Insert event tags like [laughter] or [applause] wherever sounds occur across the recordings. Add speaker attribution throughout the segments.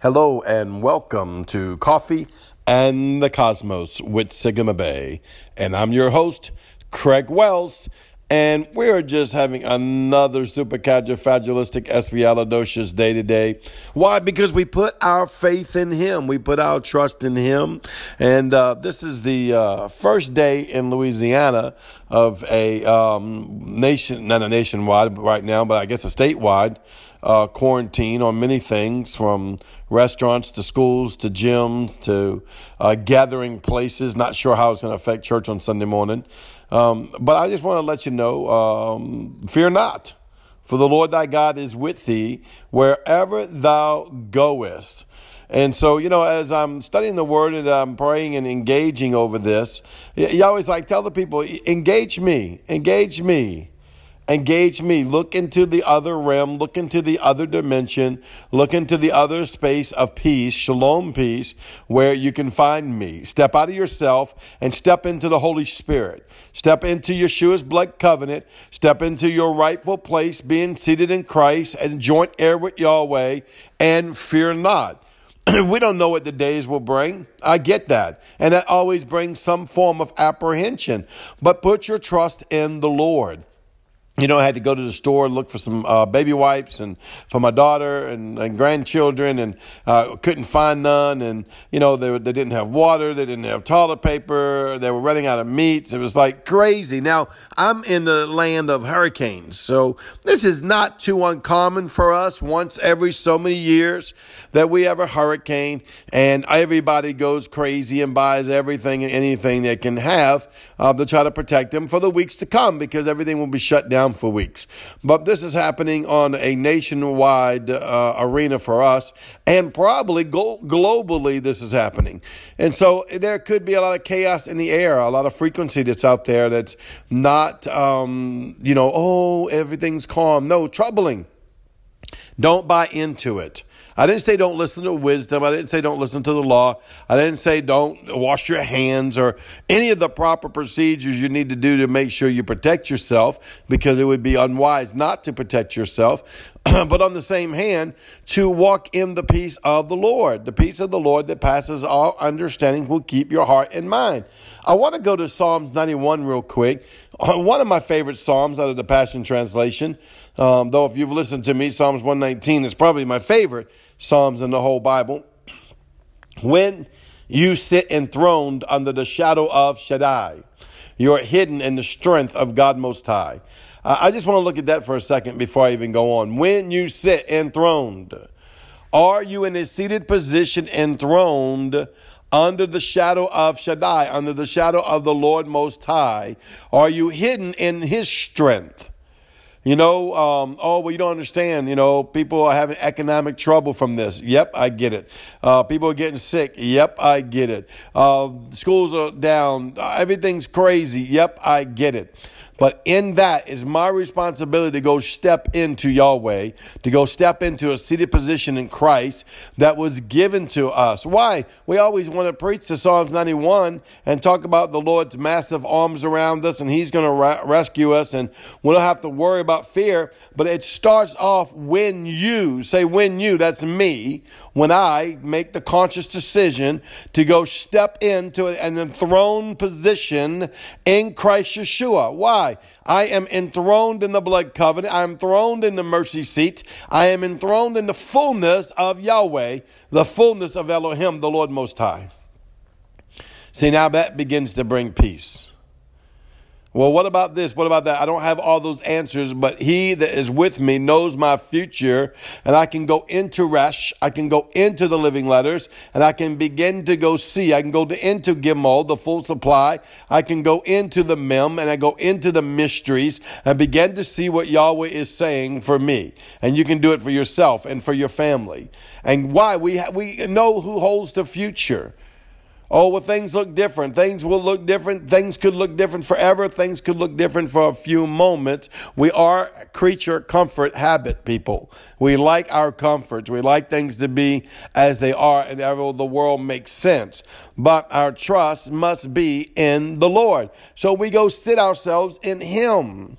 Speaker 1: Hello and welcome to Coffee and the Cosmos with Sigma Bay. And I'm your host, Craig Wells. And we're just having another super supercalifragilistic espialidocious day today. Why? Because we put our faith in Him. We put our trust in Him. And uh, this is the uh, first day in Louisiana of a um, nation, not a nationwide right now, but I guess a statewide uh, quarantine on many things from restaurants to schools to gyms to uh, gathering places. Not sure how it's going to affect church on Sunday morning. Um, but I just want to let you know um, fear not, for the Lord thy God is with thee wherever thou goest. And so, you know, as I'm studying the word and I'm praying and engaging over this, you always like tell the people, engage me, engage me engage me. Look into the other realm, look into the other dimension, look into the other space of peace, shalom peace, where you can find me. Step out of yourself and step into the Holy Spirit. Step into Yeshua's blood covenant. Step into your rightful place, being seated in Christ and joint heir with Yahweh, and fear not. [clears throat] we don't know what the days will bring. I get that. And that always brings some form of apprehension. But put your trust in the Lord you know, I had to go to the store and look for some uh, baby wipes and for my daughter and, and grandchildren, and uh, couldn't find none. And you know, they they didn't have water, they didn't have toilet paper, they were running out of meats. It was like crazy. Now I'm in the land of hurricanes, so this is not too uncommon for us. Once every so many years that we have a hurricane, and everybody goes crazy and buys everything and anything they can have uh, to try to protect them for the weeks to come because everything will be shut down for weeks. But this is happening on a nationwide uh, arena for us, and probably go- globally, this is happening. And so there could be a lot of chaos in the air, a lot of frequency that's out there that's not, um, you know, oh, everything's calm. No, troubling. Don't buy into it. I didn't say don't listen to wisdom. I didn't say don't listen to the law. I didn't say don't wash your hands or any of the proper procedures you need to do to make sure you protect yourself because it would be unwise not to protect yourself. [clears throat] but on the same hand, to walk in the peace of the Lord. The peace of the Lord that passes all understanding will keep your heart and mind. I want to go to Psalms 91 real quick. Uh, one of my favorite Psalms out of the Passion Translation. Um, though if you've listened to me, Psalms 119 is probably my favorite Psalms in the whole Bible. When you sit enthroned under the shadow of Shaddai, you are hidden in the strength of God Most High. Uh, I just want to look at that for a second before I even go on. When you sit enthroned, are you in a seated position enthroned under the shadow of Shaddai, under the shadow of the Lord Most High? Are you hidden in His strength? You know, um, oh, well, you don't understand. You know, people are having economic trouble from this. Yep, I get it. Uh, people are getting sick. Yep, I get it. Uh, schools are down. Everything's crazy. Yep, I get it. But in that is my responsibility to go step into Yahweh, to go step into a seated position in Christ that was given to us. Why? We always want to preach to Psalms 91 and talk about the Lord's massive arms around us and He's going to ra- rescue us and we don't have to worry about fear. But it starts off when you, say when you, that's me, when I make the conscious decision to go step into an enthroned position in Christ Yeshua. Why? Why? I am enthroned in the blood covenant. I am enthroned in the mercy seat. I am enthroned in the fullness of Yahweh, the fullness of Elohim, the Lord Most High. See, now that begins to bring peace. Well, what about this? What about that? I don't have all those answers, but he that is with me knows my future, and I can go into Resh, I can go into the living letters, and I can begin to go see. I can go to, into Gimel, the full supply. I can go into the Mem, and I go into the mysteries, and begin to see what Yahweh is saying for me. And you can do it for yourself and for your family. And why? We, ha- we know who holds the future. Oh, well, things look different. Things will look different. Things could look different forever. Things could look different for a few moments. We are creature comfort habit people. We like our comforts. We like things to be as they are and the world makes sense. But our trust must be in the Lord. So we go sit ourselves in Him.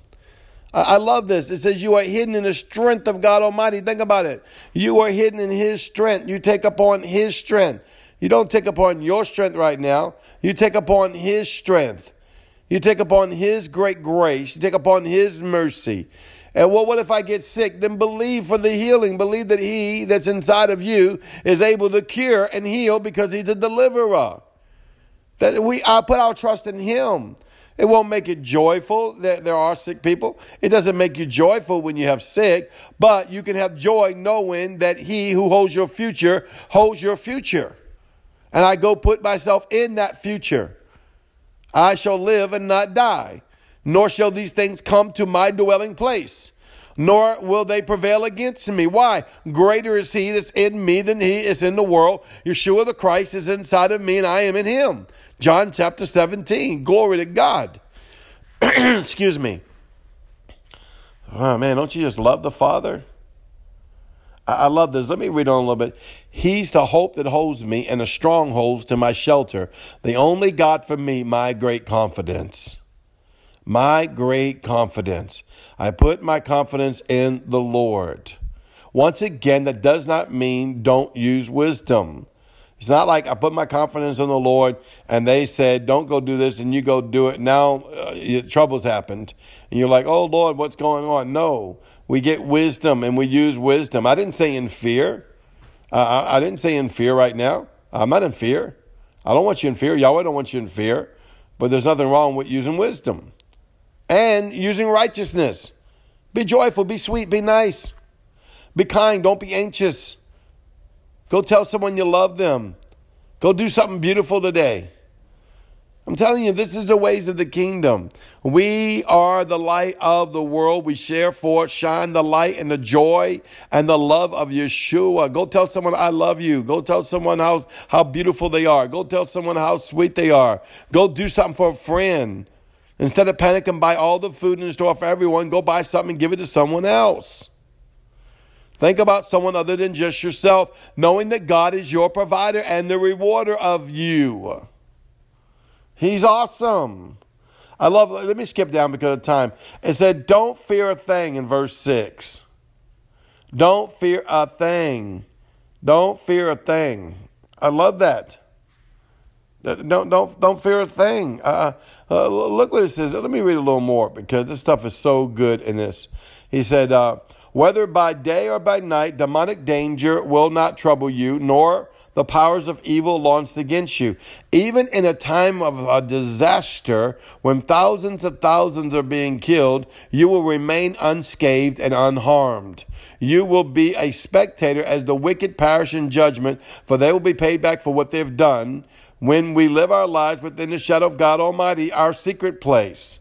Speaker 1: I love this. It says, You are hidden in the strength of God Almighty. Think about it. You are hidden in His strength. You take upon His strength. You don't take upon your strength right now. You take upon His strength. You take upon His great grace. You take upon His mercy. And well, what if I get sick? Then believe for the healing. Believe that He that's inside of you is able to cure and heal because He's a deliverer. That we I put our trust in Him. It won't make it joyful that there are sick people. It doesn't make you joyful when you have sick, but you can have joy knowing that He who holds your future holds your future. And I go put myself in that future. I shall live and not die, nor shall these things come to my dwelling place nor will they prevail against me. Why? Greater is he that's in me than he is in the world. Yeshua the Christ is inside of me and I am in him. John chapter 17. Glory to God. [clears throat] Excuse me. Oh man, don't you just love the Father? I love this. Let me read on a little bit. He's the hope that holds me and the strongholds to my shelter. The only God for me, my great confidence. My great confidence. I put my confidence in the Lord. Once again, that does not mean don't use wisdom. It's not like I put my confidence in the Lord and they said, don't go do this and you go do it. Now uh, trouble's happened. And you're like, oh Lord, what's going on? No, we get wisdom and we use wisdom. I didn't say in fear. Uh, I, I didn't say in fear right now. I'm not in fear. I don't want you in fear. Yahweh don't want you in fear. But there's nothing wrong with using wisdom and using righteousness. Be joyful, be sweet, be nice. Be kind, don't be anxious. Go tell someone you love them. Go do something beautiful today. I'm telling you, this is the ways of the kingdom. We are the light of the world. We share forth, shine the light and the joy and the love of Yeshua. Go tell someone, I love you. Go tell someone how, how beautiful they are. Go tell someone how sweet they are. Go do something for a friend. Instead of panicking, buy all the food in the store for everyone. Go buy something and give it to someone else. Think about someone other than just yourself, knowing that God is your provider and the rewarder of you. He's awesome. I love, let me skip down because of time. It said, Don't fear a thing in verse 6. Don't fear a thing. Don't fear a thing. I love that. Don't don't don't fear a thing. Uh, uh, look what it says. Let me read a little more because this stuff is so good in this. He said, uh, whether by day or by night, demonic danger will not trouble you, nor the powers of evil launched against you. Even in a time of a disaster, when thousands of thousands are being killed, you will remain unscathed and unharmed. You will be a spectator as the wicked perish in judgment, for they will be paid back for what they've done when we live our lives within the shadow of God Almighty, our secret place.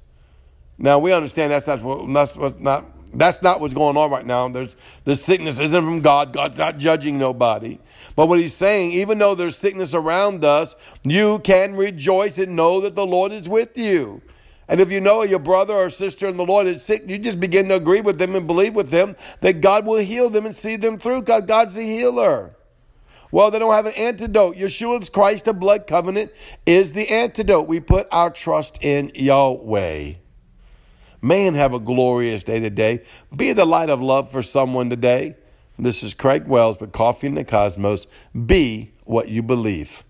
Speaker 1: Now we understand that's not that's not that's not what's going on right now. There's this sickness isn't from God. God's not judging nobody. But what he's saying, even though there's sickness around us, you can rejoice and know that the Lord is with you. And if you know your brother or sister in the Lord is sick, you just begin to agree with them and believe with them that God will heal them and see them through because God's the healer. Well, they don't have an antidote. Yeshua's Christ, the blood covenant, is the antidote. We put our trust in Yahweh. Man, have a glorious day today. Be the light of love for someone today. This is Craig Wells with Coffee in the Cosmos. Be what you believe.